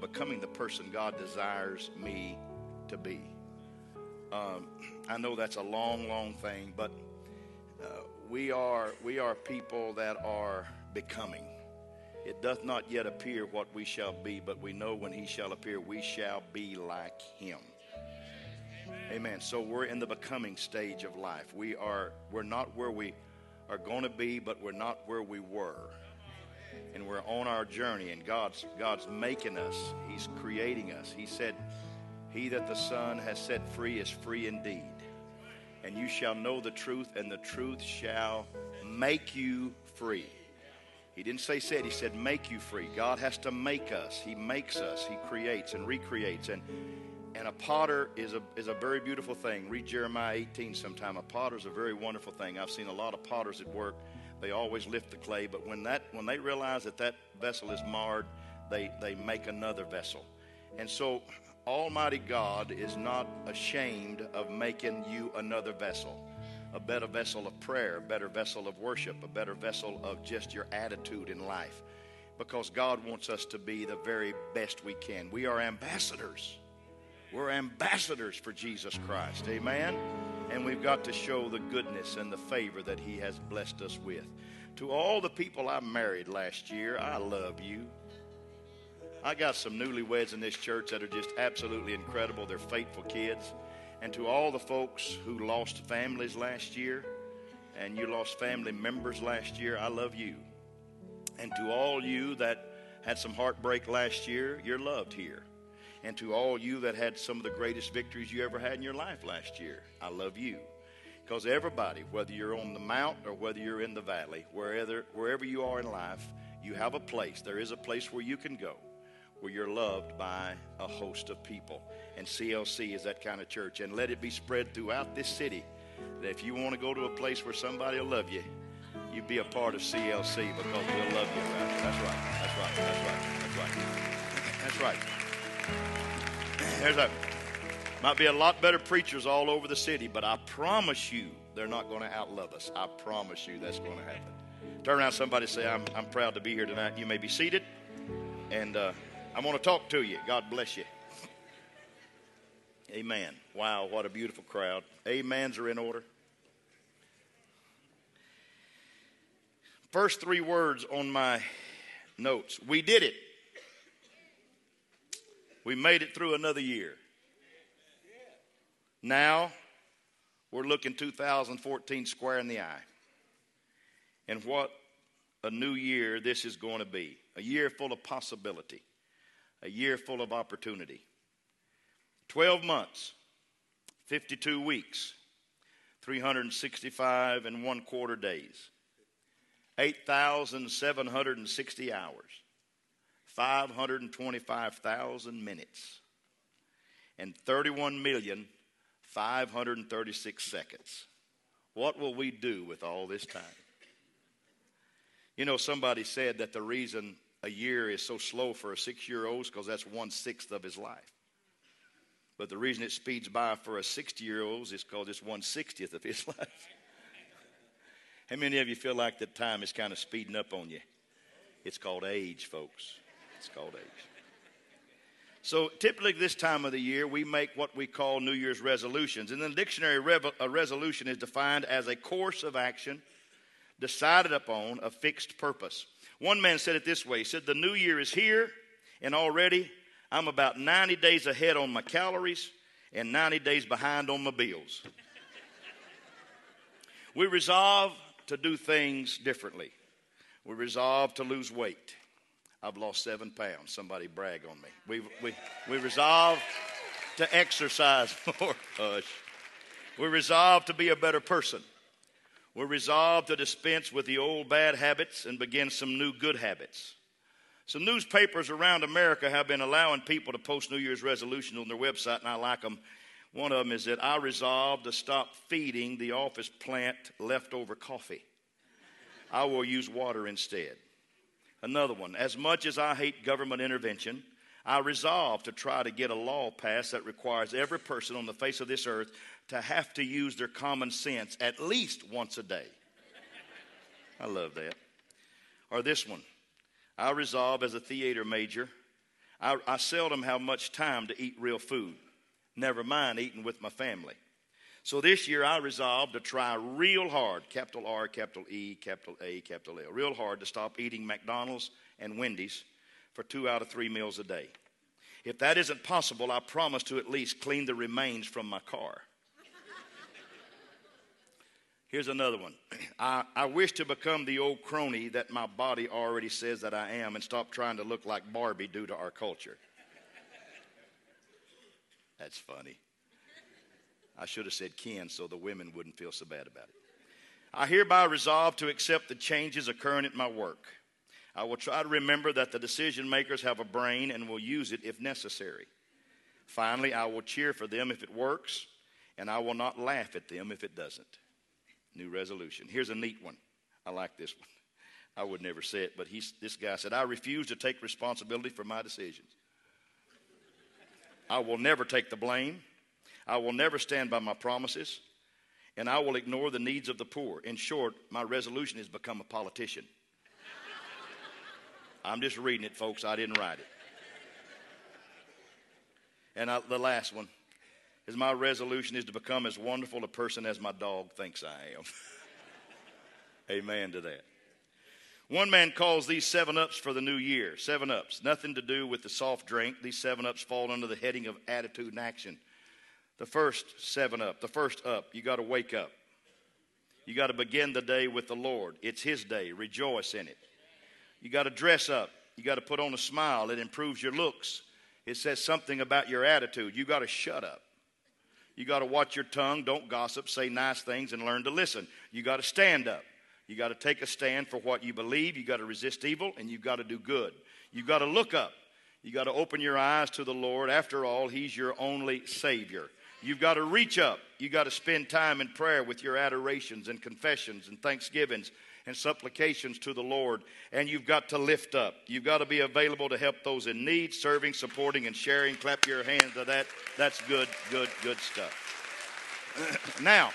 Becoming the Person God Desires Me to Be. Um, I know that's a long, long thing, but uh, we are we are people that are becoming. It doth not yet appear what we shall be, but we know when He shall appear, we shall be like Him. Amen. So we're in the becoming stage of life. We are we're not where we are going to be, but we're not where we were and we're on our journey and God's God's making us. He's creating us. He said, "He that the Son has set free is free indeed." And you shall know the truth and the truth shall make you free. He didn't say said, he said make you free. God has to make us. He makes us. He creates and recreates and and a potter is a, is a very beautiful thing. Read Jeremiah 18 sometime. A potter is a very wonderful thing. I've seen a lot of potters at work. They always lift the clay, but when, that, when they realize that that vessel is marred, they, they make another vessel. And so, Almighty God is not ashamed of making you another vessel a better vessel of prayer, a better vessel of worship, a better vessel of just your attitude in life. Because God wants us to be the very best we can. We are ambassadors. We're ambassadors for Jesus Christ. Amen. And we've got to show the goodness and the favor that He has blessed us with. To all the people I married last year, I love you. I got some newlyweds in this church that are just absolutely incredible. They're faithful kids. And to all the folks who lost families last year, and you lost family members last year, I love you. And to all you that had some heartbreak last year, you're loved here. And to all you that had some of the greatest victories you ever had in your life last year, I love you. Because everybody, whether you're on the mount or whether you're in the valley, wherever, wherever you are in life, you have a place. There is a place where you can go where you're loved by a host of people. And CLC is that kind of church. And let it be spread throughout this city that if you want to go to a place where somebody will love you, you be a part of CLC because we'll love you. Right? That's right. That's right. That's right. That's right. That's right. There's a might be a lot better preachers all over the city, but I promise you they're not going to outlove us. I promise you that's going to happen. Turn around somebody say, I'm, I'm proud to be here tonight. You may be seated. And uh, I want to talk to you. God bless you. Amen. Wow, what a beautiful crowd. Amens are in order. First three words on my notes. We did it. We made it through another year. Now we're looking 2014 square in the eye. And what a new year this is going to be. A year full of possibility, a year full of opportunity. 12 months, 52 weeks, 365 and one quarter days, 8,760 hours, 525,000 minutes, and 31 million 536 seconds. What will we do with all this time? You know, somebody said that the reason a year is so slow for a six year old is because that's one sixth of his life. But the reason it speeds by for a 60 year old is because it's one sixtieth of his life. How many of you feel like the time is kind of speeding up on you? It's called age, folks. It's called age. So typically this time of the year, we make what we call New Year's resolutions. In the dictionary, a uh, resolution is defined as a course of action decided upon a fixed purpose. One man said it this way He said, The new year is here, and already I'm about 90 days ahead on my calories and 90 days behind on my bills. we resolve to do things differently. We resolve to lose weight. I've lost seven pounds. Somebody brag on me. We, we, we resolve to exercise more. Hush. We resolve to be a better person. We're resolved to dispense with the old bad habits and begin some new good habits. Some newspapers around America have been allowing people to post New Year's resolutions on their website, and I like them. One of them is that I resolved to stop feeding the office plant leftover coffee. I will use water instead. Another one, as much as I hate government intervention, I resolve to try to get a law passed that requires every person on the face of this earth to have to use their common sense at least once a day. I love that. Or this one I resolve as a theater major, I, I seldom have much time to eat real food, never mind eating with my family. So this year I resolved to try real hard, capital R, capital E, capital A, capital L, real hard to stop eating McDonald's and Wendy's for two out of three meals a day. If that isn't possible, I promise to at least clean the remains from my car. Here's another one. I, I wish to become the old crony that my body already says that I am and stop trying to look like Barbie due to our culture. That's funny. I should have said Ken so the women wouldn't feel so bad about it. I hereby resolve to accept the changes occurring at my work. I will try to remember that the decision makers have a brain and will use it if necessary. Finally, I will cheer for them if it works, and I will not laugh at them if it doesn't. New resolution. Here's a neat one. I like this one. I would never say it, but he's, this guy said, I refuse to take responsibility for my decisions. I will never take the blame. I will never stand by my promises. And I will ignore the needs of the poor. In short, my resolution is to become a politician. I'm just reading it, folks. I didn't write it. And I, the last one is my resolution is to become as wonderful a person as my dog thinks I am. Amen to that. One man calls these seven ups for the new year. Seven ups. Nothing to do with the soft drink. These seven ups fall under the heading of attitude and action. The first seven up, the first up, you got to wake up. You got to begin the day with the Lord. It's His day. Rejoice in it. You got to dress up. You got to put on a smile. It improves your looks. It says something about your attitude. You got to shut up. You got to watch your tongue. Don't gossip. Say nice things and learn to listen. You got to stand up. You got to take a stand for what you believe. You got to resist evil and you got to do good. You got to look up. You got to open your eyes to the Lord. After all, He's your only Savior. You've got to reach up. You've got to spend time in prayer with your adorations and confessions and thanksgivings and supplications to the Lord. And you've got to lift up. You've got to be available to help those in need, serving, supporting, and sharing. Clap your hands to that. That's good, good, good stuff. now,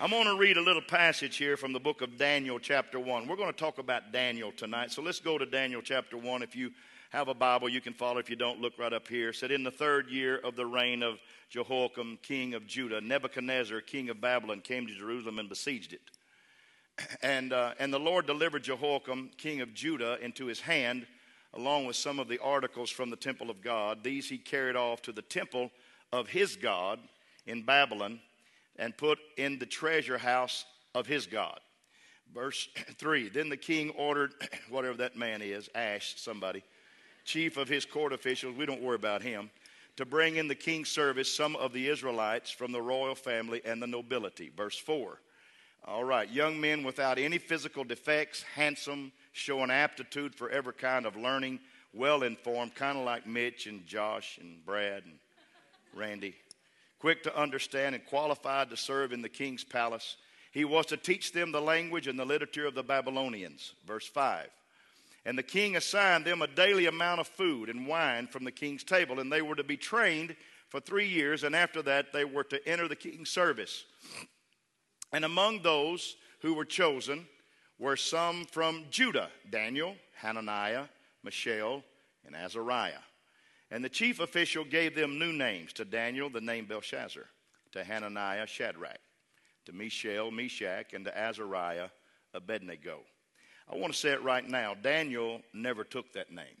I'm going to read a little passage here from the book of Daniel, chapter 1. We're going to talk about Daniel tonight. So let's go to Daniel, chapter 1. If you have a Bible, you can follow. If you don't, look right up here. It said, In the third year of the reign of Jehoiakim, king of Judah, Nebuchadnezzar, king of Babylon, came to Jerusalem and besieged it. And, uh, and the Lord delivered Jehoiakim, king of Judah, into his hand, along with some of the articles from the temple of God. These he carried off to the temple of his God in Babylon and put in the treasure house of his God. Verse 3 Then the king ordered, whatever that man is, Ash, somebody, chief of his court officials, we don't worry about him, to bring in the king's service some of the Israelites from the royal family and the nobility. Verse 4 all right, young men without any physical defects, handsome, showing aptitude for every kind of learning, well informed, kind of like Mitch and Josh and Brad and Randy, quick to understand and qualified to serve in the king's palace. He was to teach them the language and the literature of the Babylonians. Verse 5. And the king assigned them a daily amount of food and wine from the king's table, and they were to be trained for three years, and after that, they were to enter the king's service. And among those who were chosen were some from Judah Daniel, Hananiah, Mishael, and Azariah. And the chief official gave them new names to Daniel, the name Belshazzar, to Hananiah, Shadrach, to Mishael, Meshach, and to Azariah, Abednego. I want to say it right now Daniel never took that name.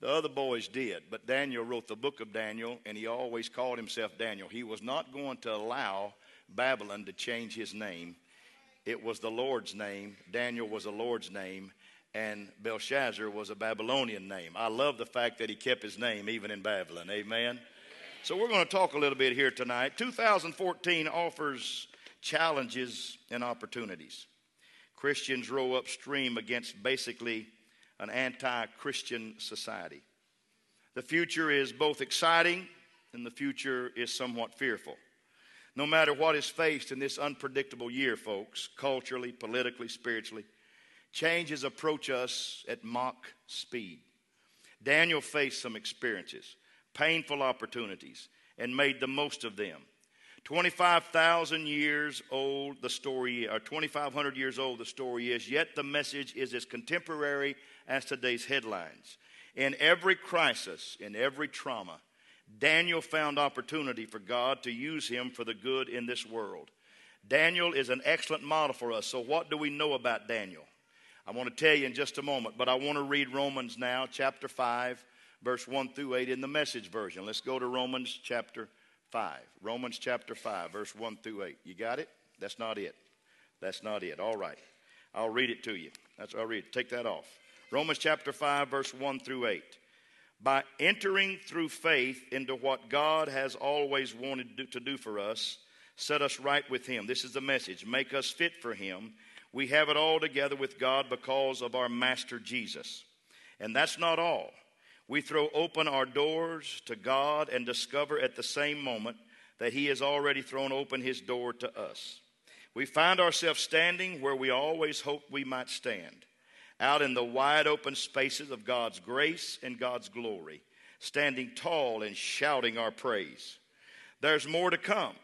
The other boys did, but Daniel wrote the book of Daniel, and he always called himself Daniel. He was not going to allow Babylon to change his name. It was the Lord's name. Daniel was the Lord's name, and Belshazzar was a Babylonian name. I love the fact that he kept his name even in Babylon. Amen. So we're going to talk a little bit here tonight. 2014 offers challenges and opportunities. Christians row upstream against basically an anti Christian society. The future is both exciting and the future is somewhat fearful. No matter what is faced in this unpredictable year, folks, culturally, politically, spiritually, changes approach us at Mach speed. Daniel faced some experiences, painful opportunities, and made the most of them. 25,000 years old, the story, or 2,500 years old, the story is, yet the message is as contemporary as today's headlines. In every crisis, in every trauma, Daniel found opportunity for God to use him for the good in this world. Daniel is an excellent model for us. So, what do we know about Daniel? I want to tell you in just a moment, but I want to read Romans now, chapter 5, verse 1 through 8 in the message version. Let's go to Romans chapter 5. Romans chapter 5, verse 1 through 8. You got it? That's not it. That's not it. All right. I'll read it to you. That's I'll read. Take that off. Romans chapter 5, verse 1 through 8 by entering through faith into what God has always wanted to do for us, set us right with Him. This is the message make us fit for Him. We have it all together with God because of our Master Jesus. And that's not all. We throw open our doors to God and discover at the same moment that He has already thrown open His door to us. We find ourselves standing where we always hoped we might stand out in the wide open spaces of God's grace and God's glory, standing tall and shouting our praise. There's more to come.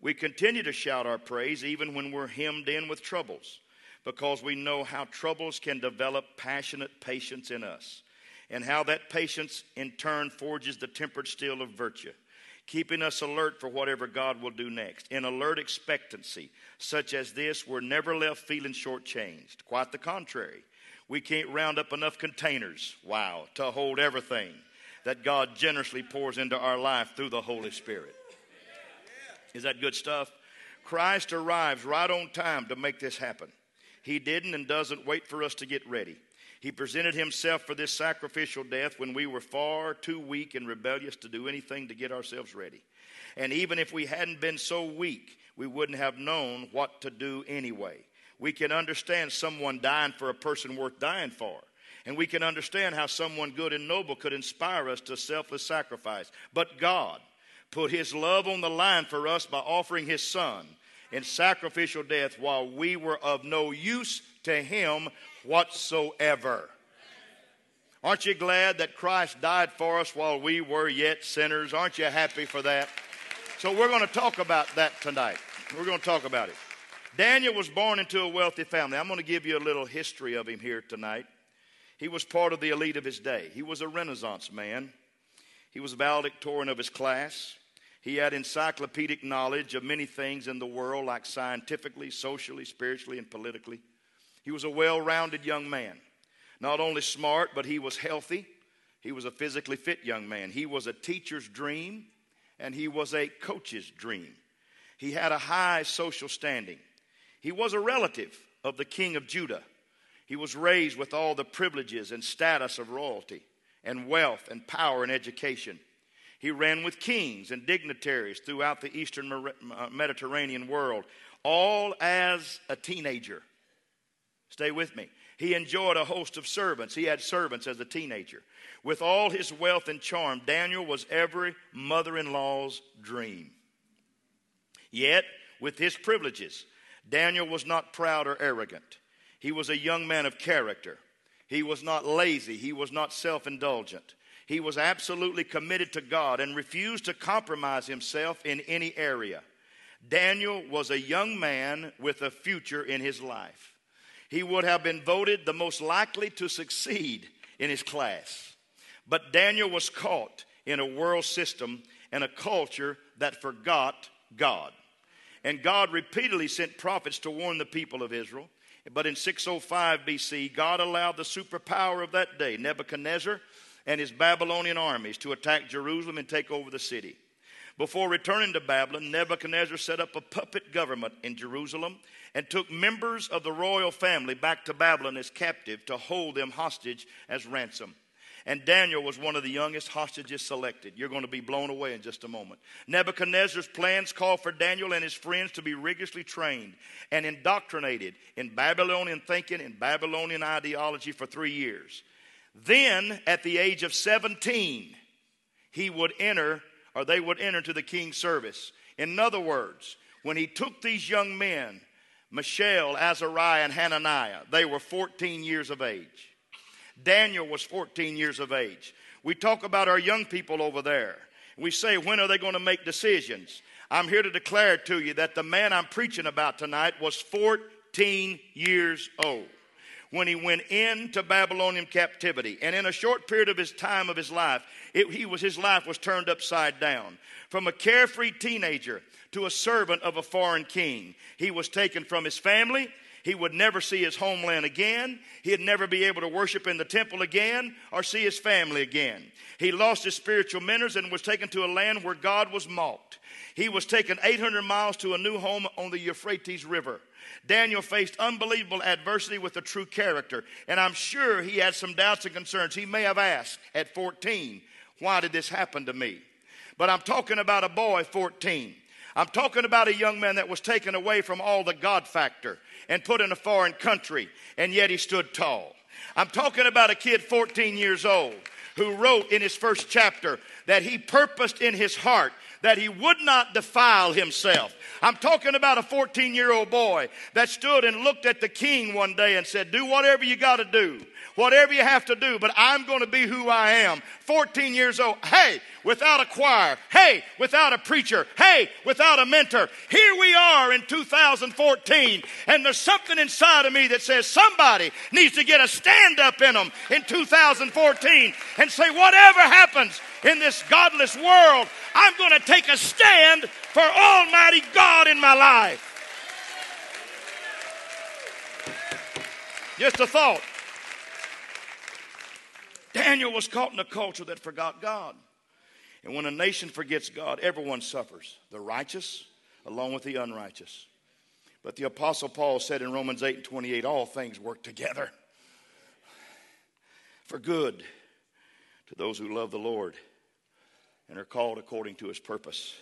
We continue to shout our praise even when we're hemmed in with troubles, because we know how troubles can develop passionate patience in us, and how that patience in turn forges the tempered steel of virtue keeping us alert for whatever God will do next. In alert expectancy, such as this, we're never left feeling shortchanged. Quite the contrary. We can't round up enough containers, wow, to hold everything that God generously pours into our life through the Holy Spirit. Is that good stuff? Christ arrives right on time to make this happen. He didn't and doesn't wait for us to get ready. He presented himself for this sacrificial death when we were far too weak and rebellious to do anything to get ourselves ready. And even if we hadn't been so weak, we wouldn't have known what to do anyway we can understand someone dying for a person worth dying for. And we can understand how someone good and noble could inspire us to selfless sacrifice. But God put his love on the line for us by offering his son in sacrificial death while we were of no use to him whatsoever. Aren't you glad that Christ died for us while we were yet sinners? Aren't you happy for that? So, we're going to talk about that tonight. We're going to talk about it. Daniel was born into a wealthy family. I'm going to give you a little history of him here tonight. He was part of the elite of his day. He was a Renaissance man. He was a valedictorian of his class. He had encyclopedic knowledge of many things in the world, like scientifically, socially, spiritually, and politically. He was a well rounded young man. Not only smart, but he was healthy. He was a physically fit young man. He was a teacher's dream, and he was a coach's dream. He had a high social standing. He was a relative of the king of Judah. He was raised with all the privileges and status of royalty, and wealth and power and education. He ran with kings and dignitaries throughout the eastern uh, Mediterranean world, all as a teenager. Stay with me. He enjoyed a host of servants. He had servants as a teenager. With all his wealth and charm, Daniel was every mother in law's dream. Yet, with his privileges, Daniel was not proud or arrogant. He was a young man of character. He was not lazy. He was not self indulgent. He was absolutely committed to God and refused to compromise himself in any area. Daniel was a young man with a future in his life. He would have been voted the most likely to succeed in his class. But Daniel was caught in a world system and a culture that forgot God. And God repeatedly sent prophets to warn the people of Israel. But in 605 BC, God allowed the superpower of that day, Nebuchadnezzar, and his Babylonian armies to attack Jerusalem and take over the city. Before returning to Babylon, Nebuchadnezzar set up a puppet government in Jerusalem and took members of the royal family back to Babylon as captive to hold them hostage as ransom. and Daniel was one of the youngest hostages selected. You're going to be blown away in just a moment. Nebuchadnezzar's plans called for Daniel and his friends to be rigorously trained and indoctrinated in Babylonian thinking and Babylonian ideology for three years. Then, at the age of 17, he would enter, or they would enter to the king's service. In other words, when he took these young men, Mishael, Azariah, and Hananiah, they were 14 years of age. Daniel was 14 years of age. We talk about our young people over there. We say, when are they going to make decisions? I'm here to declare to you that the man I'm preaching about tonight was 14 years old when he went into Babylonian captivity. And in a short period of his time of his life, it, he was, his life was turned upside down. From a carefree teenager to a servant of a foreign king, he was taken from his family. He would never see his homeland again. He'd never be able to worship in the temple again or see his family again. He lost his spiritual mentors and was taken to a land where God was mocked. He was taken 800 miles to a new home on the Euphrates River. Daniel faced unbelievable adversity with a true character, and I'm sure he had some doubts and concerns. He may have asked at 14, Why did this happen to me? But I'm talking about a boy, 14. I'm talking about a young man that was taken away from all the God factor and put in a foreign country, and yet he stood tall. I'm talking about a kid 14 years old who wrote in his first chapter that he purposed in his heart that he would not defile himself. I'm talking about a 14 year old boy that stood and looked at the king one day and said, Do whatever you got to do whatever you have to do, but I'm going to be who I am. 14 years old. Hey, without a choir. Hey, without a preacher. Hey, without a mentor. Here we are in 2014, and there's something inside of me that says somebody needs to get a stand up in them in 2014 and say, whatever happens in this godless world, I'm going to take a stand for Almighty God in my life. Just a thought. Daniel was caught in a culture that forgot God. And when a nation forgets God, everyone suffers the righteous along with the unrighteous. But the Apostle Paul said in Romans 8 and 28 all things work together for good to those who love the Lord and are called according to his purpose.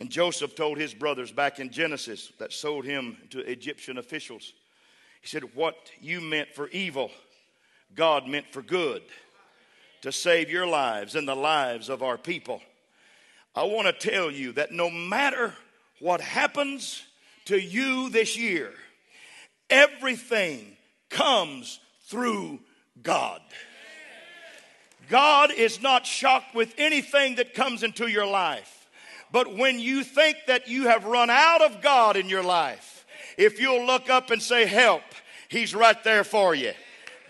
And Joseph told his brothers back in Genesis that sold him to Egyptian officials, he said, What you meant for evil, God meant for good to save your lives and the lives of our people. I want to tell you that no matter what happens to you this year, everything comes through God. God is not shocked with anything that comes into your life. But when you think that you have run out of God in your life, if you'll look up and say, Help, He's right there for you.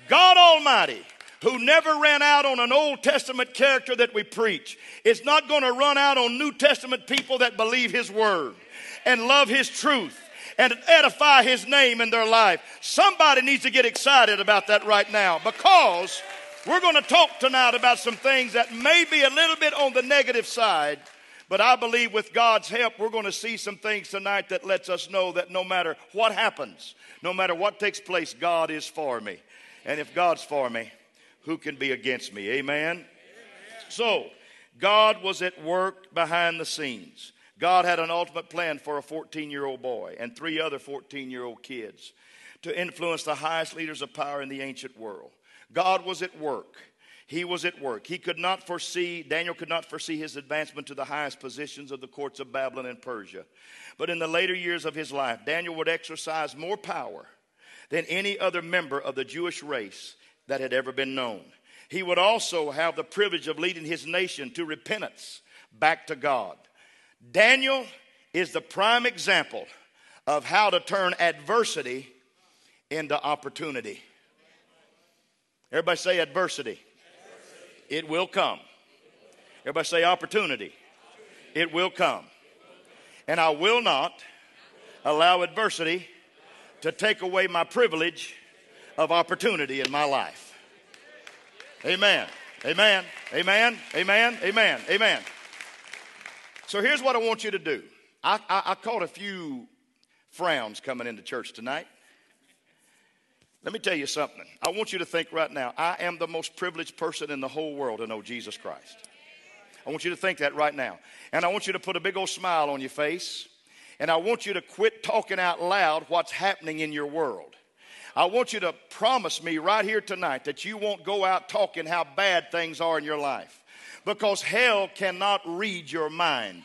God Almighty, who never ran out on an Old Testament character that we preach, is not going to run out on New Testament people that believe His Word and love His truth and edify His name in their life. Somebody needs to get excited about that right now because we're going to talk tonight about some things that may be a little bit on the negative side. But I believe with God's help, we're going to see some things tonight that lets us know that no matter what happens, no matter what takes place, God is for me. And if God's for me, who can be against me? Amen? Amen. So, God was at work behind the scenes. God had an ultimate plan for a 14 year old boy and three other 14 year old kids to influence the highest leaders of power in the ancient world. God was at work. He was at work. He could not foresee, Daniel could not foresee his advancement to the highest positions of the courts of Babylon and Persia. But in the later years of his life, Daniel would exercise more power than any other member of the Jewish race that had ever been known. He would also have the privilege of leading his nation to repentance back to God. Daniel is the prime example of how to turn adversity into opportunity. Everybody say adversity. adversity. It will come. Everybody say opportunity. It will come. And I will not allow adversity to take away my privilege of opportunity in my life. Amen. Amen. Amen. Amen. Amen. Amen. So here's what I want you to do. I, I, I caught a few frowns coming into church tonight. Let me tell you something. I want you to think right now I am the most privileged person in the whole world to know Jesus Christ. I want you to think that right now. And I want you to put a big old smile on your face. And I want you to quit talking out loud what's happening in your world. I want you to promise me right here tonight that you won't go out talking how bad things are in your life because hell cannot read your mind.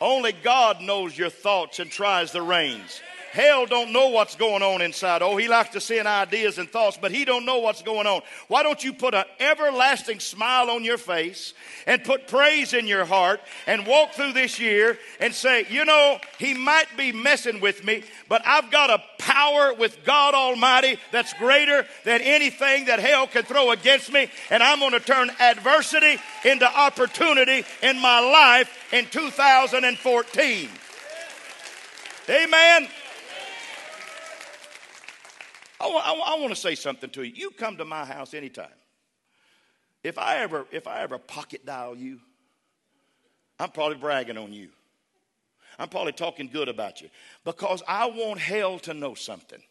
Only God knows your thoughts and tries the reins. Hell don't know what's going on inside. Oh, he likes to send ideas and thoughts, but he don't know what's going on. Why don't you put an everlasting smile on your face and put praise in your heart and walk through this year and say, you know, he might be messing with me, but I've got a power with God Almighty that's greater than anything that hell can throw against me, and I'm going to turn adversity into opportunity in my life in 2014. Amen. I, I, I want to say something to you. You come to my house anytime. If I ever, if I ever pocket dial you, I'm probably bragging on you. I'm probably talking good about you because I want hell to know something.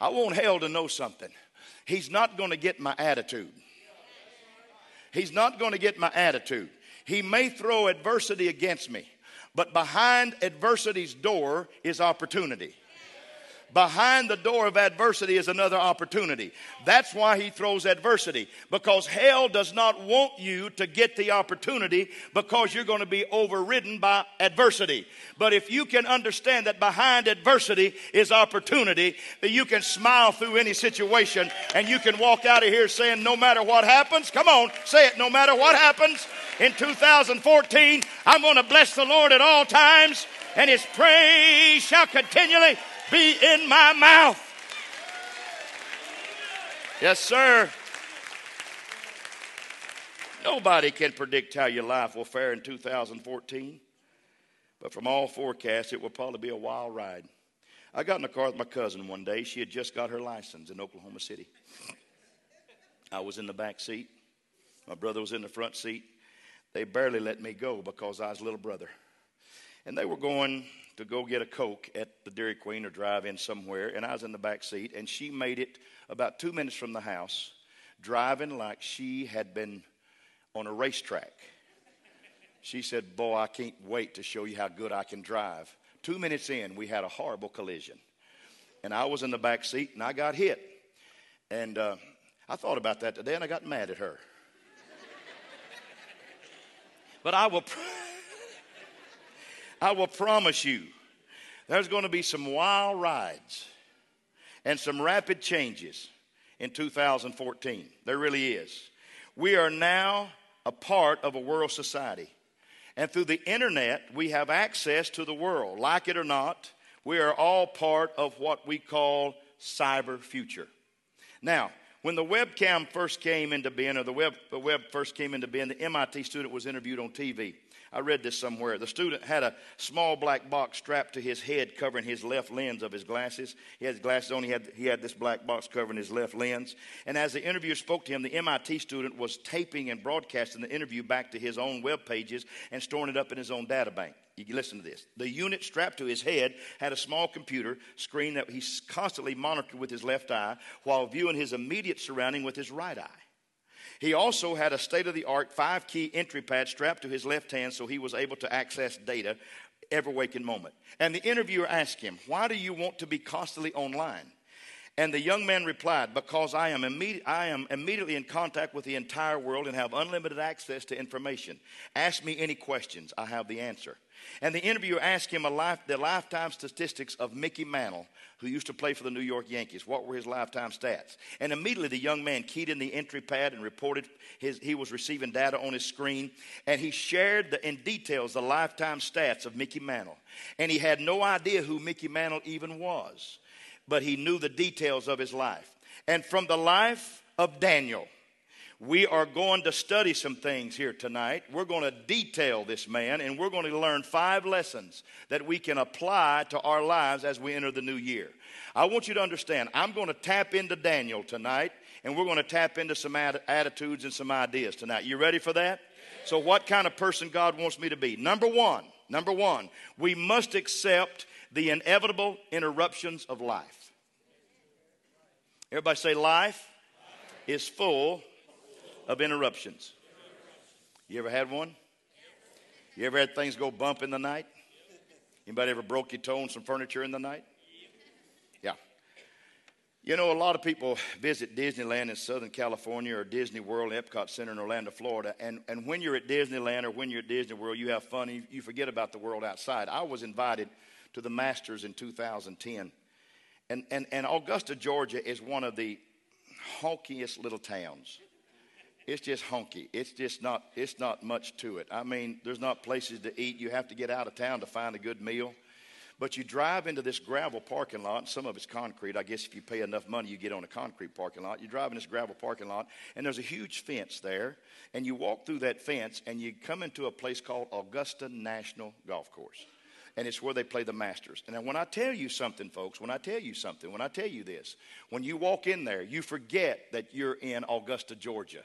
I want hell to know something. He's not going to get my attitude. He's not going to get my attitude. He may throw adversity against me, but behind adversity's door is opportunity. Behind the door of adversity is another opportunity. That's why he throws adversity. Because hell does not want you to get the opportunity because you're going to be overridden by adversity. But if you can understand that behind adversity is opportunity, that you can smile through any situation and you can walk out of here saying, no matter what happens, come on, say it, no matter what happens in 2014, I'm going to bless the Lord at all times and his praise shall continually be in my mouth. Yes, sir. Nobody can predict how your life will fare in 2014. But from all forecasts, it will probably be a wild ride. I got in a car with my cousin one day. She had just got her license in Oklahoma City. I was in the back seat. My brother was in the front seat. They barely let me go because I was little brother. And they were going to go get a Coke at the Dairy Queen or drive in somewhere, and I was in the back seat, and she made it about two minutes from the house, driving like she had been on a racetrack. She said, Boy, I can't wait to show you how good I can drive. Two minutes in, we had a horrible collision. And I was in the back seat and I got hit. And uh, I thought about that today and I got mad at her. but I will. I will promise you, there's going to be some wild rides and some rapid changes in 2014. There really is. We are now a part of a world society. And through the internet, we have access to the world. Like it or not, we are all part of what we call cyber future. Now, when the webcam first came into being, or the web, the web first came into being, the MIT student was interviewed on TV. I read this somewhere. The student had a small black box strapped to his head, covering his left lens of his glasses. He had his glasses on. He had, he had this black box covering his left lens. And as the interviewer spoke to him, the MIT student was taping and broadcasting the interview back to his own web pages and storing it up in his own data bank. You listen to this. The unit strapped to his head had a small computer screen that he constantly monitored with his left eye while viewing his immediate surrounding with his right eye. He also had a state of the art five key entry pad strapped to his left hand so he was able to access data every waking moment. And the interviewer asked him, Why do you want to be constantly online? And the young man replied, Because I am, imme- I am immediately in contact with the entire world and have unlimited access to information. Ask me any questions, I have the answer. And the interviewer asked him life, the lifetime statistics of Mickey Mantle, who used to play for the New York Yankees. What were his lifetime stats? And immediately the young man keyed in the entry pad and reported his, he was receiving data on his screen. And he shared the, in details the lifetime stats of Mickey Mantle. And he had no idea who Mickey Mantle even was, but he knew the details of his life. And from the life of Daniel, we are going to study some things here tonight. We're going to detail this man and we're going to learn five lessons that we can apply to our lives as we enter the new year. I want you to understand, I'm going to tap into Daniel tonight and we're going to tap into some attitudes and some ideas tonight. You ready for that? So, what kind of person God wants me to be? Number one, number one, we must accept the inevitable interruptions of life. Everybody say, life is full of interruptions. You ever had one? You ever had things go bump in the night? Anybody ever broke your toe on some furniture in the night? Yeah. You know, a lot of people visit Disneyland in Southern California or Disney World, Epcot Center in Orlando, Florida. And, and when you're at Disneyland or when you're at Disney World, you have fun and you, you forget about the world outside. I was invited to the Masters in 2010. And, and, and Augusta, Georgia is one of the honkiest little towns. It's just honky. It's just not, it's not much to it. I mean, there's not places to eat. You have to get out of town to find a good meal. But you drive into this gravel parking lot, some of it's concrete. I guess if you pay enough money, you get on a concrete parking lot. You drive in this gravel parking lot, and there's a huge fence there. And you walk through that fence, and you come into a place called Augusta National Golf Course and it's where they play the Masters. And when I tell you something, folks, when I tell you something, when I tell you this, when you walk in there, you forget that you're in Augusta, Georgia.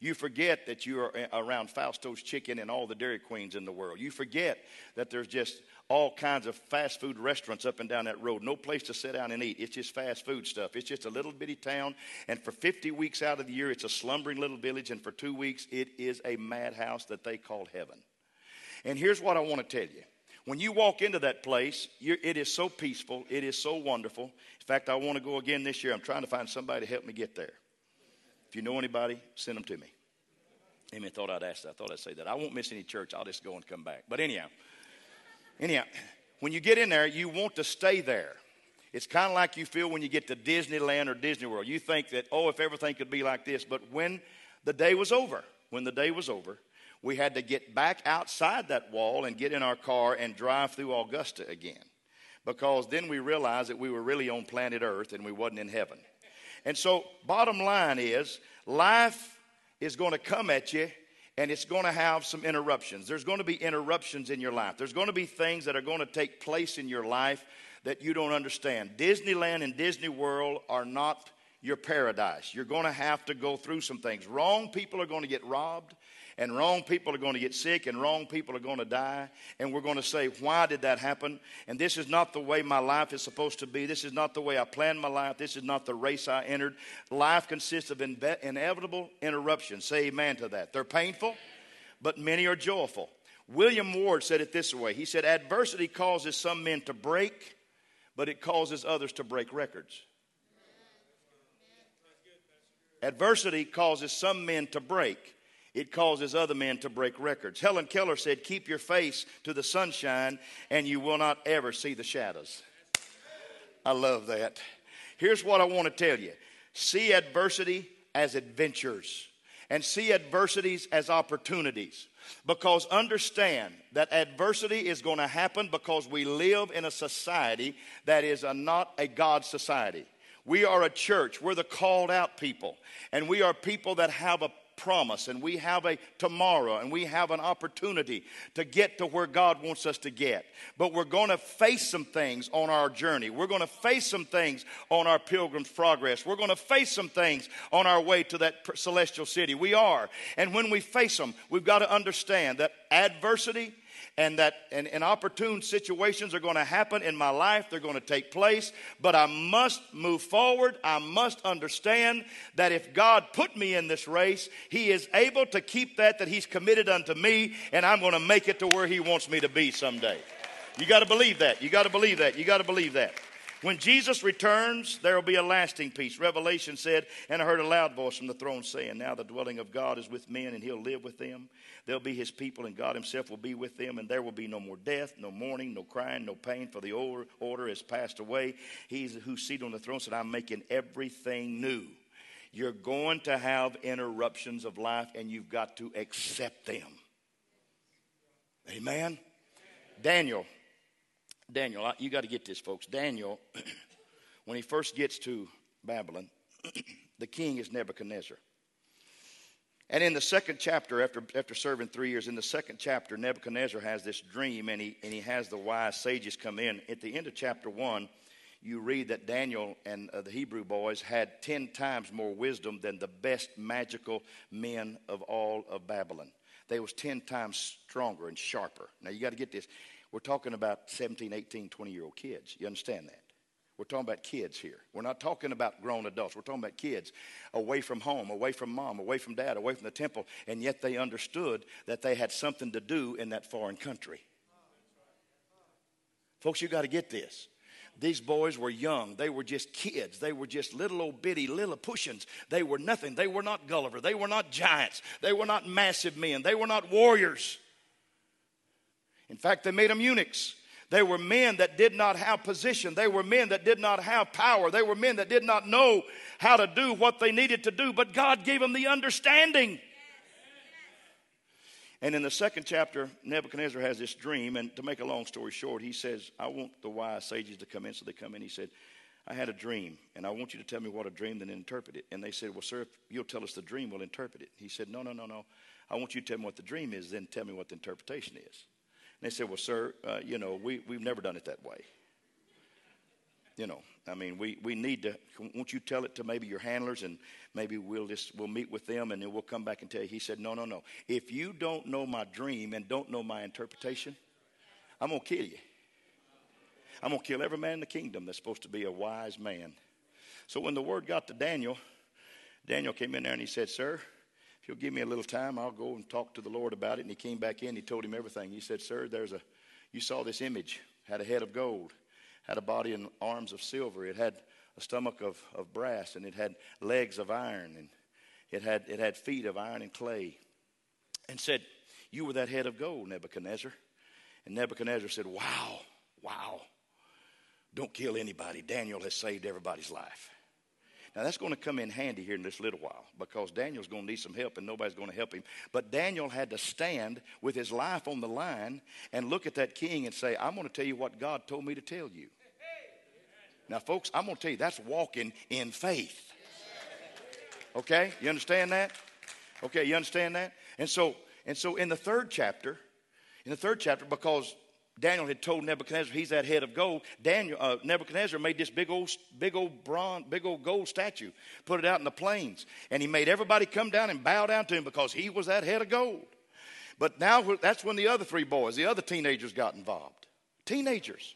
You forget that you are around Fausto's Chicken and all the Dairy Queens in the world. You forget that there's just all kinds of fast food restaurants up and down that road. No place to sit down and eat. It's just fast food stuff. It's just a little bitty town. And for 50 weeks out of the year, it's a slumbering little village. And for two weeks, it is a madhouse that they call heaven. And here's what I want to tell you when you walk into that place, it is so peaceful. It is so wonderful. In fact, I want to go again this year. I'm trying to find somebody to help me get there. If you know anybody, send them to me. Amen. Thought I'd ask that. I thought I'd say that. I won't miss any church. I'll just go and come back. But anyhow, anyhow, when you get in there, you want to stay there. It's kind of like you feel when you get to Disneyland or Disney World. You think that, oh, if everything could be like this. But when the day was over, when the day was over, we had to get back outside that wall and get in our car and drive through Augusta again. Because then we realized that we were really on planet Earth and we wasn't in heaven. And so, bottom line is, life is going to come at you and it's going to have some interruptions. There's going to be interruptions in your life. There's going to be things that are going to take place in your life that you don't understand. Disneyland and Disney World are not your paradise. You're going to have to go through some things. Wrong people are going to get robbed and wrong people are going to get sick and wrong people are going to die. And we're going to say, why did that happen? And this is not the way my life is supposed to be. This is not the way I planned my life. This is not the race I entered. Life consists of inve- inevitable interruptions. Say amen to that. They're painful, but many are joyful. William Ward said it this way He said, Adversity causes some men to break, but it causes others to break records. Adversity causes some men to break, it causes other men to break records. Helen Keller said, Keep your face to the sunshine, and you will not ever see the shadows. I love that. Here's what I want to tell you see adversity as adventures, and see adversities as opportunities. Because understand that adversity is going to happen because we live in a society that is a, not a God society. We are a church. We're the called out people. And we are people that have a promise and we have a tomorrow and we have an opportunity to get to where God wants us to get. But we're going to face some things on our journey. We're going to face some things on our pilgrim's progress. We're going to face some things on our way to that celestial city. We are. And when we face them, we've got to understand that adversity and that and, and opportune situations are going to happen in my life they're going to take place but i must move forward. I must understand that if god put me in this race he is able to keep that that he's committed unto me and i'm going to make it to where he wants me to be someday. You got to believe that. You got to believe that. You got to believe that when Jesus returns, there will be a lasting peace. Revelation said, And I heard a loud voice from the throne saying, Now the dwelling of God is with men, and he'll live with them. They'll be his people, and God himself will be with them, and there will be no more death, no mourning, no crying, no pain, for the order, order has passed away. He's who's seated on the throne said, I'm making everything new. You're going to have interruptions of life, and you've got to accept them. Amen. Daniel Daniel, you got to get this, folks. Daniel, when he first gets to Babylon, the king is Nebuchadnezzar. And in the second chapter, after, after serving three years, in the second chapter, Nebuchadnezzar has this dream and he, and he has the wise sages come in. At the end of chapter one, you read that Daniel and uh, the Hebrew boys had 10 times more wisdom than the best magical men of all of Babylon. They was 10 times stronger and sharper. Now you got to get this. We're talking about 17, 18, 20 year old kids. You understand that? We're talking about kids here. We're not talking about grown adults. We're talking about kids away from home, away from mom, away from dad, away from the temple, and yet they understood that they had something to do in that foreign country. Folks, you got to get this. These boys were young. They were just kids. They were just little old bitty Lilliputians. They were nothing. They were not Gulliver. They were not giants. They were not massive men. They were not warriors. In fact, they made them eunuchs. They were men that did not have position. They were men that did not have power. They were men that did not know how to do what they needed to do, but God gave them the understanding. And in the second chapter, Nebuchadnezzar has this dream. And to make a long story short, he says, I want the wise sages to come in. So they come in. He said, I had a dream, and I want you to tell me what a dream, then interpret it. And they said, Well, sir, if you'll tell us the dream, we'll interpret it. He said, No, no, no, no. I want you to tell me what the dream is, then tell me what the interpretation is. And they said, Well, sir, uh, you know, we, we've never done it that way. You know, I mean, we, we need to, won't you tell it to maybe your handlers and maybe we'll just, we'll meet with them and then we'll come back and tell you. He said, No, no, no. If you don't know my dream and don't know my interpretation, I'm going to kill you. I'm going to kill every man in the kingdom that's supposed to be a wise man. So when the word got to Daniel, Daniel came in there and he said, Sir, you'll give me a little time, I'll go and talk to the Lord about it. And he came back in, he told him everything. He said, Sir, there's a, you saw this image, had a head of gold, had a body and arms of silver, it had a stomach of, of brass, and it had legs of iron, and it had, it had feet of iron and clay. And said, You were that head of gold, Nebuchadnezzar. And Nebuchadnezzar said, Wow, wow. Don't kill anybody. Daniel has saved everybody's life. Now, that's going to come in handy here in this little while because Daniel's going to need some help and nobody's going to help him. But Daniel had to stand with his life on the line and look at that king and say, I'm going to tell you what God told me to tell you. Now, folks, I'm going to tell you that's walking in faith. Okay? You understand that? Okay, you understand that? And so, and so in the third chapter, in the third chapter, because Daniel had told Nebuchadnezzar he's that head of gold. Daniel, uh, Nebuchadnezzar made this big old, big old bronze, big old gold statue, put it out in the plains, and he made everybody come down and bow down to him because he was that head of gold. But now that's when the other three boys, the other teenagers, got involved. Teenagers,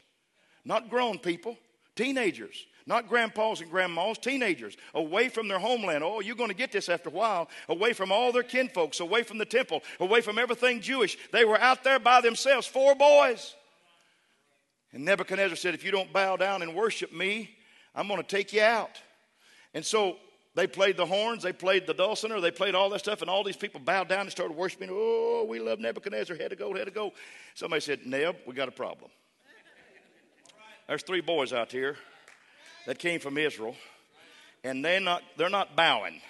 not grown people, teenagers. Not grandpas and grandmas, teenagers, away from their homeland. Oh, you're going to get this after a while. Away from all their kinfolks, away from the temple, away from everything Jewish. They were out there by themselves, four boys. And Nebuchadnezzar said, If you don't bow down and worship me, I'm going to take you out. And so they played the horns, they played the dulcimer, they played all that stuff, and all these people bowed down and started worshiping. Oh, we love Nebuchadnezzar, head to go, head to go. Somebody said, Neb, we got a problem. There's three boys out here that came from Israel, and they're not, they're not bowing.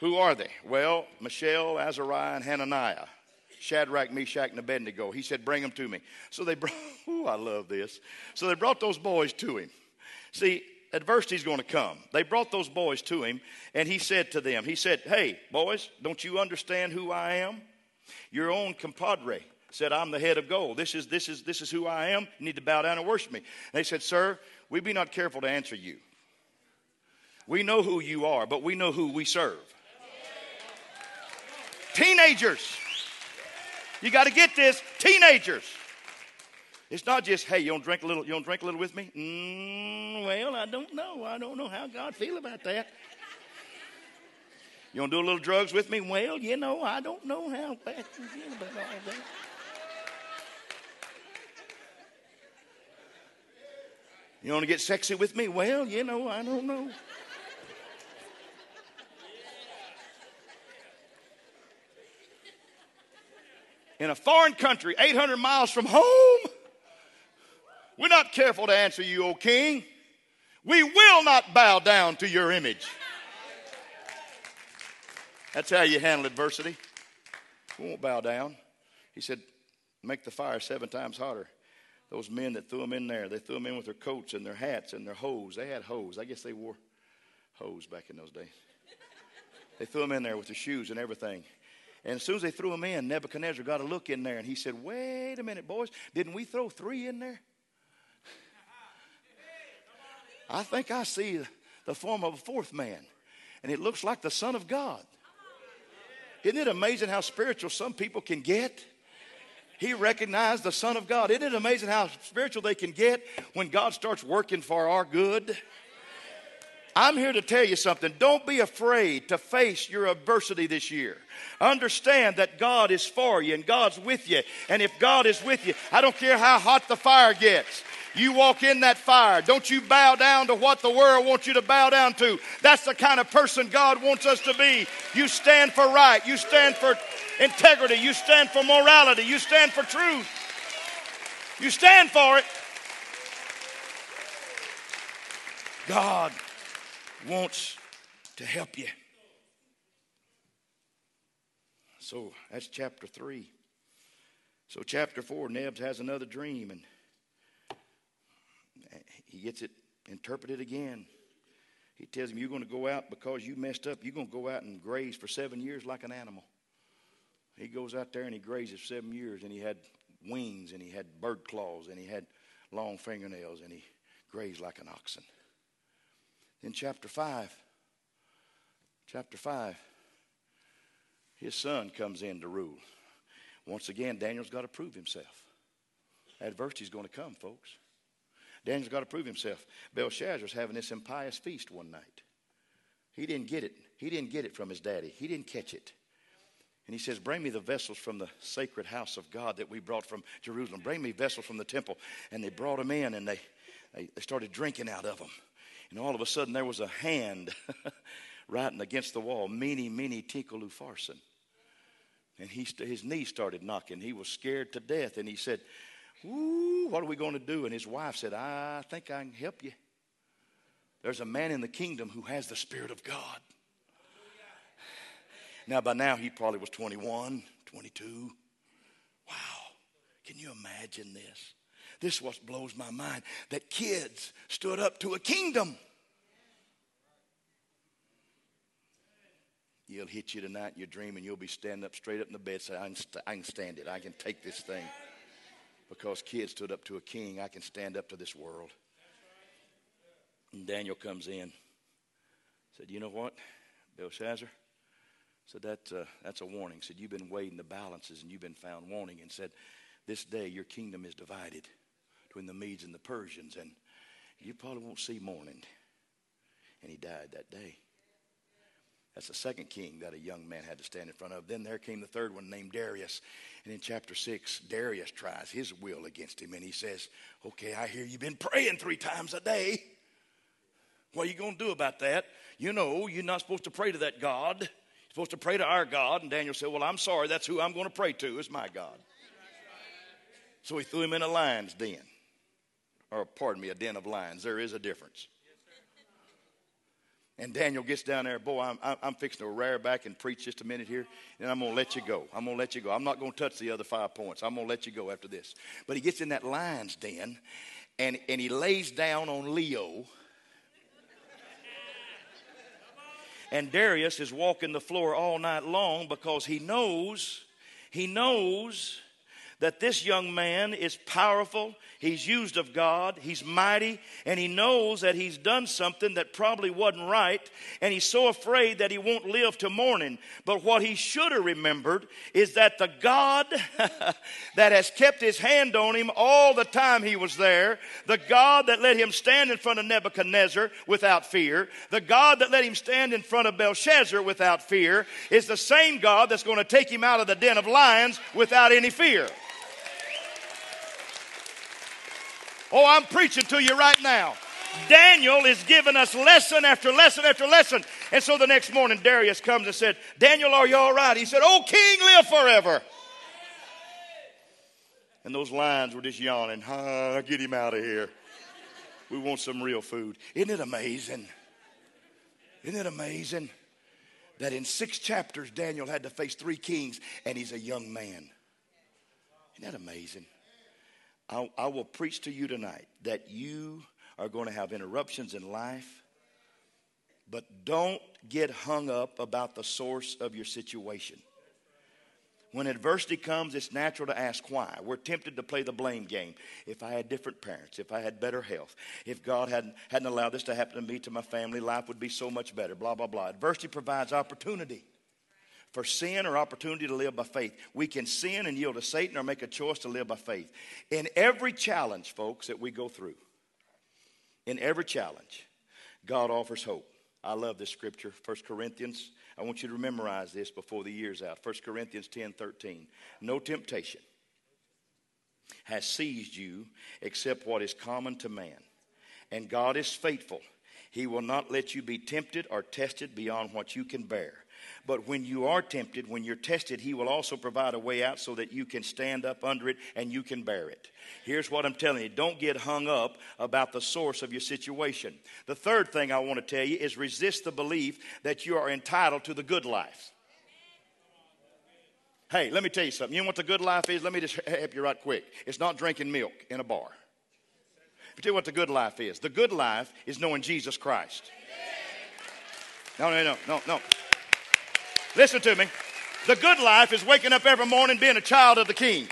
Who are they? Well, Mishael, Azariah, and Hananiah. Shadrach, Meshach, and Abednego. He said, Bring them to me. So they brought, ooh, I love this. So they brought those boys to him. See, adversity is going to come. They brought those boys to him, and he said to them, He said, Hey, boys, don't you understand who I am? Your own compadre said, I'm the head of gold. This is, this is, this is who I am. You need to bow down and worship me. And they said, Sir, we be not careful to answer you. We know who you are, but we know who we serve. Teenagers. You got to get this. Teenagers. It's not just, hey, you don't drink a little, you don't drink a little with me? Mm, well, I don't know. I don't know how God feel about that. You to do a little drugs with me? Well, you know, I don't know how bad you feel about all that. You want to get sexy with me? Well, you know, I don't know. In a foreign country, 800 miles from home, we're not careful to answer you, O king. We will not bow down to your image. That's how you handle adversity. We won't bow down. He said, Make the fire seven times hotter those men that threw them in there, they threw them in with their coats and their hats and their hose. They had hose. I guess they wore hose back in those days. they threw them in there with their shoes and everything. And as soon as they threw them in, Nebuchadnezzar got a look in there and he said, Wait a minute, boys, didn't we throw three in there? I think I see the form of a fourth man, and it looks like the Son of God. Isn't it amazing how spiritual some people can get? He recognized the Son of God. Isn't it amazing how spiritual they can get when God starts working for our good? I'm here to tell you something. Don't be afraid to face your adversity this year. Understand that God is for you and God's with you. And if God is with you, I don't care how hot the fire gets. You walk in that fire. Don't you bow down to what the world wants you to bow down to. That's the kind of person God wants us to be. You stand for right. You stand for integrity. You stand for morality. You stand for truth. You stand for it. God wants to help you. So that's chapter 3. So, chapter 4, Nebs has another dream and he gets it interpreted again. He tells him, You're going to go out because you messed up. You're going to go out and graze for seven years like an animal. He goes out there and he grazes seven years, and he had wings, and he had bird claws, and he had long fingernails, and he grazed like an oxen. In chapter 5, chapter 5, his son comes in to rule. Once again, Daniel's got to prove himself. Adversity's going to come, folks. Daniel's got to prove himself. Belshazzar's having this impious feast one night. He didn't get it. He didn't get it from his daddy. He didn't catch it. And he says, Bring me the vessels from the sacred house of God that we brought from Jerusalem. Bring me vessels from the temple. And they brought them in and they, they, they started drinking out of them. And all of a sudden there was a hand writing against the wall, Mene, Mene, Tekel Upharsin. And he, his knees started knocking. He was scared to death. And he said, Ooh, what are we going to do? And his wife said, I think I can help you. There's a man in the kingdom who has the Spirit of God. Now, by now, he probably was 21, 22. Wow. Can you imagine this? This what blows my mind that kids stood up to a kingdom. He'll hit you tonight in your dream, and you'll be standing up straight up in the bed saying, I can, st- I can stand it. I can take this thing. Because kids stood up to a king, I can stand up to this world. And Daniel comes in. Said, You know what, Belshazzar? Said, that, uh, That's a warning. Said, You've been weighing the balances and you've been found wanting. And said, This day your kingdom is divided between the Medes and the Persians, and you probably won't see morning. And he died that day. That's the second king that a young man had to stand in front of. Then there came the third one named Darius. And in chapter 6, Darius tries his will against him. And he says, Okay, I hear you've been praying three times a day. What are you going to do about that? You know, you're not supposed to pray to that God. Supposed to pray to our God. And Daniel said, Well, I'm sorry. That's who I'm going to pray to, is my God. So he threw him in a lion's den. Or, pardon me, a den of lions. There is a difference. And Daniel gets down there, boy, I'm, I'm fixing to rear back and preach just a minute here, and I'm going to let you go. I'm going to let you go. I'm not going to touch the other five points. I'm going to let you go after this. But he gets in that lion's den, and, and he lays down on Leo. And Darius is walking the floor all night long because he knows, he knows that this young man is powerful, he's used of God, he's mighty, and he knows that he's done something that probably wasn't right, and he's so afraid that he won't live to morning. But what he should have remembered is that the God that has kept his hand on him all the time he was there, the God that let him stand in front of Nebuchadnezzar without fear, the God that let him stand in front of Belshazzar without fear, is the same God that's going to take him out of the den of lions without any fear. Oh, I'm preaching to you right now. Daniel is giving us lesson after lesson after lesson. And so the next morning, Darius comes and said, Daniel, are you all right? He said, Oh, king, live forever. And those lions were just yawning. Ah, get him out of here. We want some real food. Isn't it amazing? Isn't it amazing that in six chapters, Daniel had to face three kings and he's a young man? Isn't that amazing? I, I will preach to you tonight that you are going to have interruptions in life, but don't get hung up about the source of your situation. When adversity comes, it's natural to ask why. We're tempted to play the blame game. If I had different parents, if I had better health, if God hadn't, hadn't allowed this to happen to me, to my family, life would be so much better, blah, blah, blah. Adversity provides opportunity for sin or opportunity to live by faith. We can sin and yield to Satan or make a choice to live by faith. In every challenge, folks, that we go through, in every challenge, God offers hope. I love this scripture, 1 Corinthians. I want you to memorize this before the year's out. 1 Corinthians 10 13. No temptation has seized you except what is common to man. And God is faithful. He will not let you be tempted or tested beyond what you can bear. But when you are tempted, when you're tested, He will also provide a way out so that you can stand up under it and you can bear it. Here's what I'm telling you don't get hung up about the source of your situation. The third thing I want to tell you is resist the belief that you are entitled to the good life. Hey, let me tell you something. You know what the good life is? Let me just help you right quick. It's not drinking milk in a bar. Me tell you what the good life is. The good life is knowing Jesus Christ. No, no, no, no, no. Listen to me. The good life is waking up every morning being a child of the King.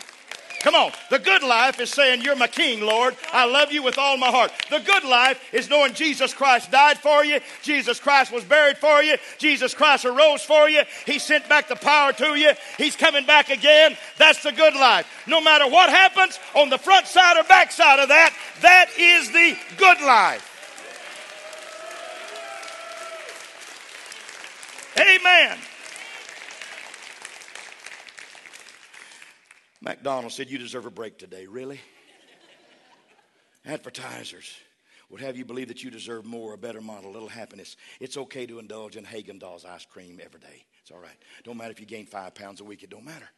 Come on. The good life is saying, You're my king, Lord. I love you with all my heart. The good life is knowing Jesus Christ died for you. Jesus Christ was buried for you. Jesus Christ arose for you. He sent back the power to you. He's coming back again. That's the good life. No matter what happens on the front side or back side of that, that is the good life. Amen. McDonald's said, You deserve a break today. Really? Advertisers would have you believe that you deserve more, a better model, a little happiness. It's okay to indulge in Haagen-Dazs ice cream every day. It's all right. Don't matter if you gain five pounds a week, it don't matter.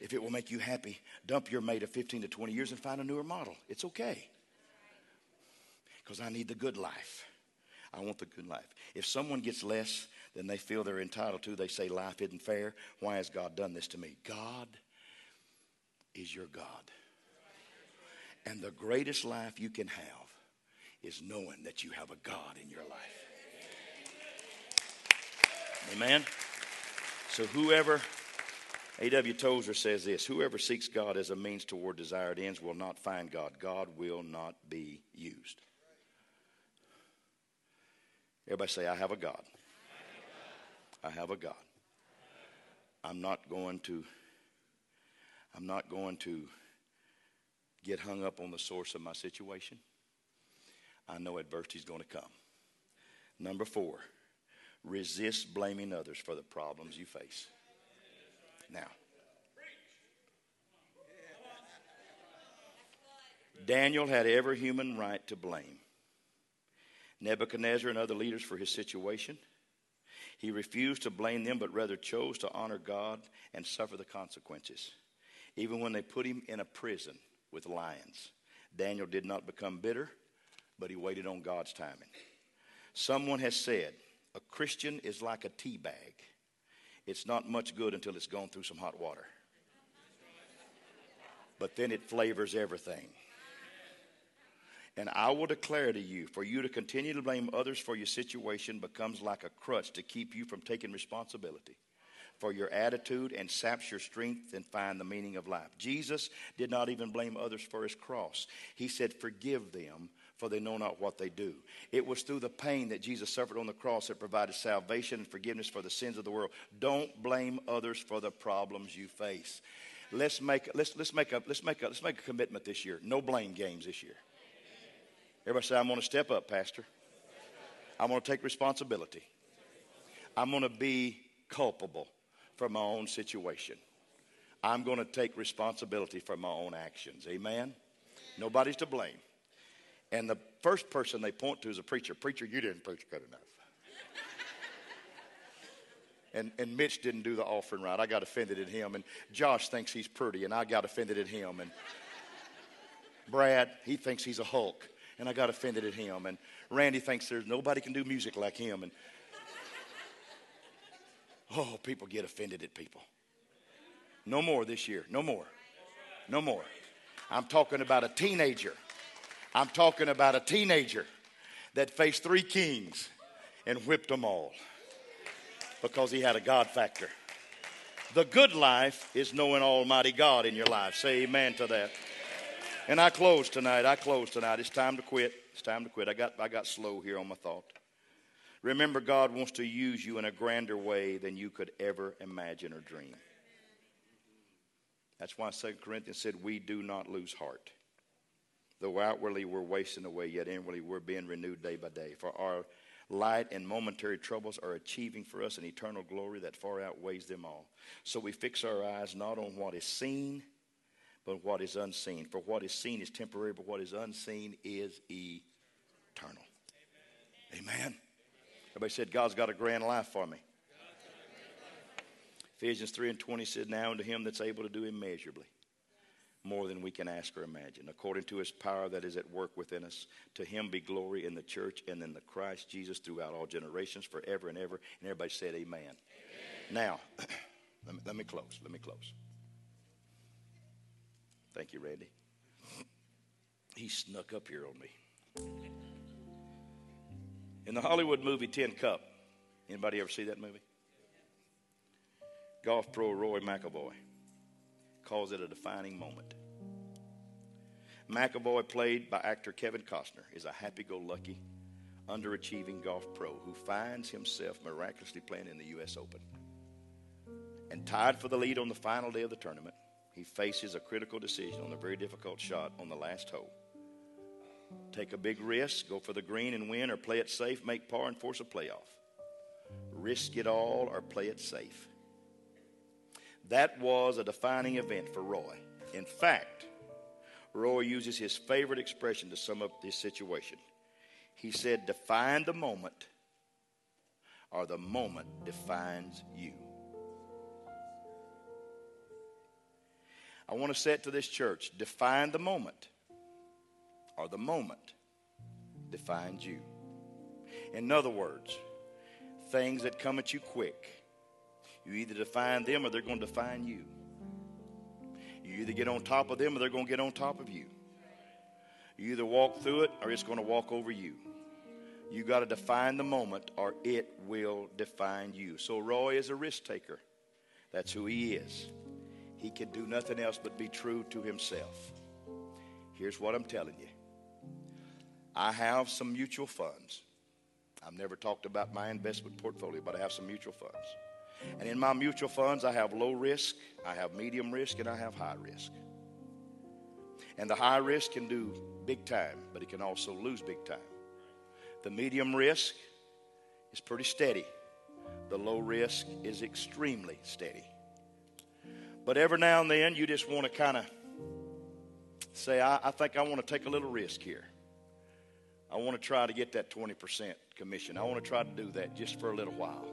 If it will make you happy, dump your mate of 15 to 20 years and find a newer model. It's okay. Because I need the good life. I want the good life. If someone gets less than they feel they're entitled to, they say life isn't fair. Why has God done this to me? God is your God. And the greatest life you can have is knowing that you have a God in your life. Amen. So whoever A.W. Tozer says this whoever seeks God as a means toward desired ends will not find God. God will not be used. Everybody say, I have a God. I have a God. I'm not going to I'm not going to get hung up on the source of my situation. I know adversity is going to come. Number four, resist blaming others for the problems you face. Now, Daniel had every human right to blame Nebuchadnezzar and other leaders for his situation. He refused to blame them, but rather chose to honor God and suffer the consequences even when they put him in a prison with lions. Daniel did not become bitter, but he waited on God's timing. Someone has said, a Christian is like a tea bag. It's not much good until it's gone through some hot water. But then it flavors everything. And I will declare to you, for you to continue to blame others for your situation becomes like a crutch to keep you from taking responsibility for your attitude and saps your strength and find the meaning of life. Jesus did not even blame others for his cross. He said, Forgive them, for they know not what they do. It was through the pain that Jesus suffered on the cross that provided salvation and forgiveness for the sins of the world. Don't blame others for the problems you face. Let's make, let's, let's, make, a, let's, make, a, let's make a commitment this year. No blame games this year. Everybody say, I'm going to step up, Pastor. I'm going to take responsibility. I'm going to be culpable for my own situation. I'm going to take responsibility for my own actions. Amen? Nobody's to blame. And the first person they point to is a preacher. Preacher, you didn't preach good enough. and, and Mitch didn't do the offering right. I got offended at him. And Josh thinks he's pretty, and I got offended at him. And Brad, he thinks he's a Hulk, and I got offended at him. And Randy thinks there's nobody can do music like him. And Oh, people get offended at people. No more this year. No more. No more. I'm talking about a teenager. I'm talking about a teenager that faced three kings and whipped them all because he had a God factor. The good life is knowing Almighty God in your life. Say amen to that. And I close tonight. I close tonight. It's time to quit. It's time to quit. I got, I got slow here on my thought. Remember, God wants to use you in a grander way than you could ever imagine or dream. That's why 2 Corinthians said, We do not lose heart. Though outwardly we're wasting away, yet inwardly we're being renewed day by day. For our light and momentary troubles are achieving for us an eternal glory that far outweighs them all. So we fix our eyes not on what is seen, but what is unseen. For what is seen is temporary, but what is unseen is eternal. Amen. Amen. Everybody said, God's got a grand life for me. Ephesians 3 and 20 said, Now unto him that's able to do immeasurably more than we can ask or imagine, according to his power that is at work within us. To him be glory in the church and in the Christ Jesus throughout all generations, forever and ever. And everybody said, Amen. Amen. Now, let me, let me close. Let me close. Thank you, Randy. He snuck up here on me. In the Hollywood movie Tin Cup, anybody ever see that movie? Golf pro Roy McAvoy calls it a defining moment. McAvoy, played by actor Kevin Costner, is a happy go lucky, underachieving golf pro who finds himself miraculously playing in the U.S. Open. And tied for the lead on the final day of the tournament, he faces a critical decision on a very difficult shot on the last hole. Take a big risk, go for the green and win, or play it safe, make par, and force a playoff. Risk it all or play it safe. That was a defining event for Roy. In fact, Roy uses his favorite expression to sum up this situation. He said, Define the moment, or the moment defines you. I want to say it to this church define the moment, or the moment defines you. In other words, things that come at you quick you either define them or they're going to define you. You either get on top of them or they're going to get on top of you. You either walk through it or it's going to walk over you. You got to define the moment or it will define you. So Roy is a risk taker. That's who he is. He can do nothing else but be true to himself. Here's what I'm telling you. I have some mutual funds. I've never talked about my investment portfolio, but I have some mutual funds. And in my mutual funds, I have low risk, I have medium risk, and I have high risk. And the high risk can do big time, but it can also lose big time. The medium risk is pretty steady, the low risk is extremely steady. But every now and then, you just want to kind of say, I, I think I want to take a little risk here. I want to try to get that 20% commission. I want to try to do that just for a little while.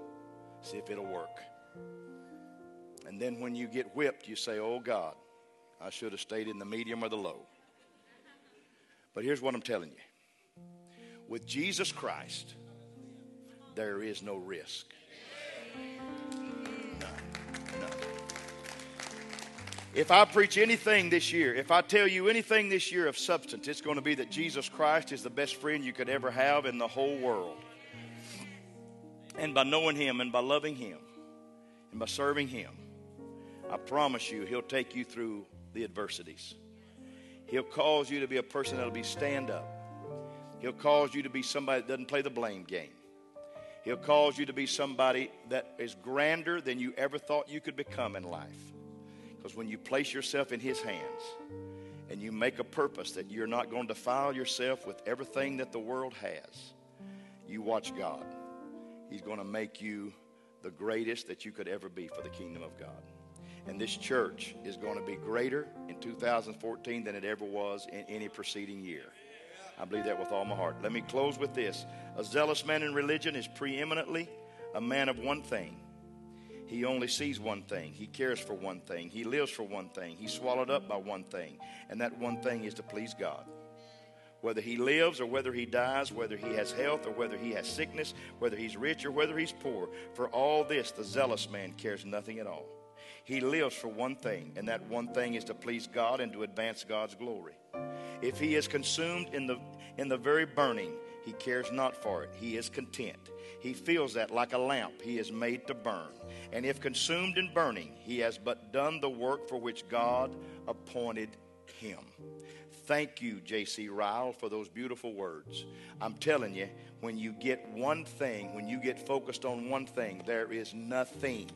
See if it'll work. And then when you get whipped, you say, Oh God, I should have stayed in the medium or the low. But here's what I'm telling you with Jesus Christ, there is no risk. If I preach anything this year, if I tell you anything this year of substance, it's going to be that Jesus Christ is the best friend you could ever have in the whole world. And by knowing Him and by loving Him and by serving Him, I promise you, He'll take you through the adversities. He'll cause you to be a person that'll be stand up. He'll cause you to be somebody that doesn't play the blame game. He'll cause you to be somebody that is grander than you ever thought you could become in life. Because when you place yourself in His hands and you make a purpose that you're not going to defile yourself with everything that the world has, you watch God. He's going to make you the greatest that you could ever be for the kingdom of God. And this church is going to be greater in 2014 than it ever was in any preceding year. I believe that with all my heart. Let me close with this. A zealous man in religion is preeminently a man of one thing. He only sees one thing. He cares for one thing. He lives for one thing. He's swallowed up by one thing. And that one thing is to please God whether he lives or whether he dies, whether he has health or whether he has sickness, whether he's rich or whether he's poor. For all this, the zealous man cares nothing at all. He lives for one thing, and that one thing is to please God and to advance God's glory. If he is consumed in the, in the very burning, he cares not for it. He is content. He feels that like a lamp he is made to burn. And if consumed in burning, he has but done the work for which God appointed him. Thank you, J.C. Ryle, for those beautiful words. I'm telling you, when you get one thing, when you get focused on one thing, there is nothing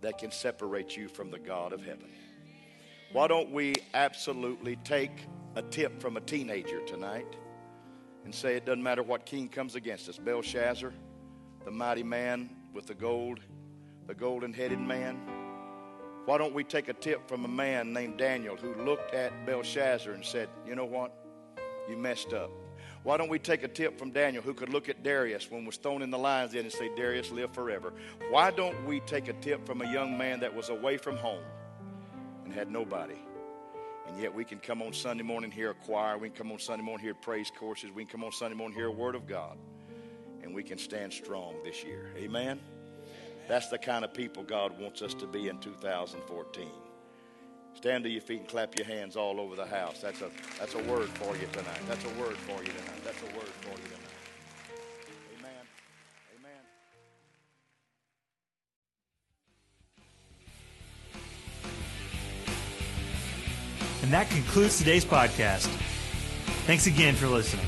that can separate you from the God of heaven. Why don't we absolutely take a tip from a teenager tonight and say it doesn't matter what king comes against us Belshazzar, the mighty man with the gold, the golden headed man why don't we take a tip from a man named Daniel who looked at Belshazzar and said, You know what? You messed up. Why don't we take a tip from Daniel who could look at Darius when was thrown in the lions den and say, Darius, live forever? Why don't we take a tip from a young man that was away from home and had nobody? And yet we can come on Sunday morning hear a choir, we can come on Sunday morning hear praise courses, we can come on Sunday morning hear a word of God, and we can stand strong this year. Amen. That's the kind of people God wants us to be in 2014. Stand to your feet and clap your hands all over the house. That's a, that's a word for you tonight. That's a word for you tonight. That's a word for you tonight. And that concludes today's podcast. Thanks again for listening.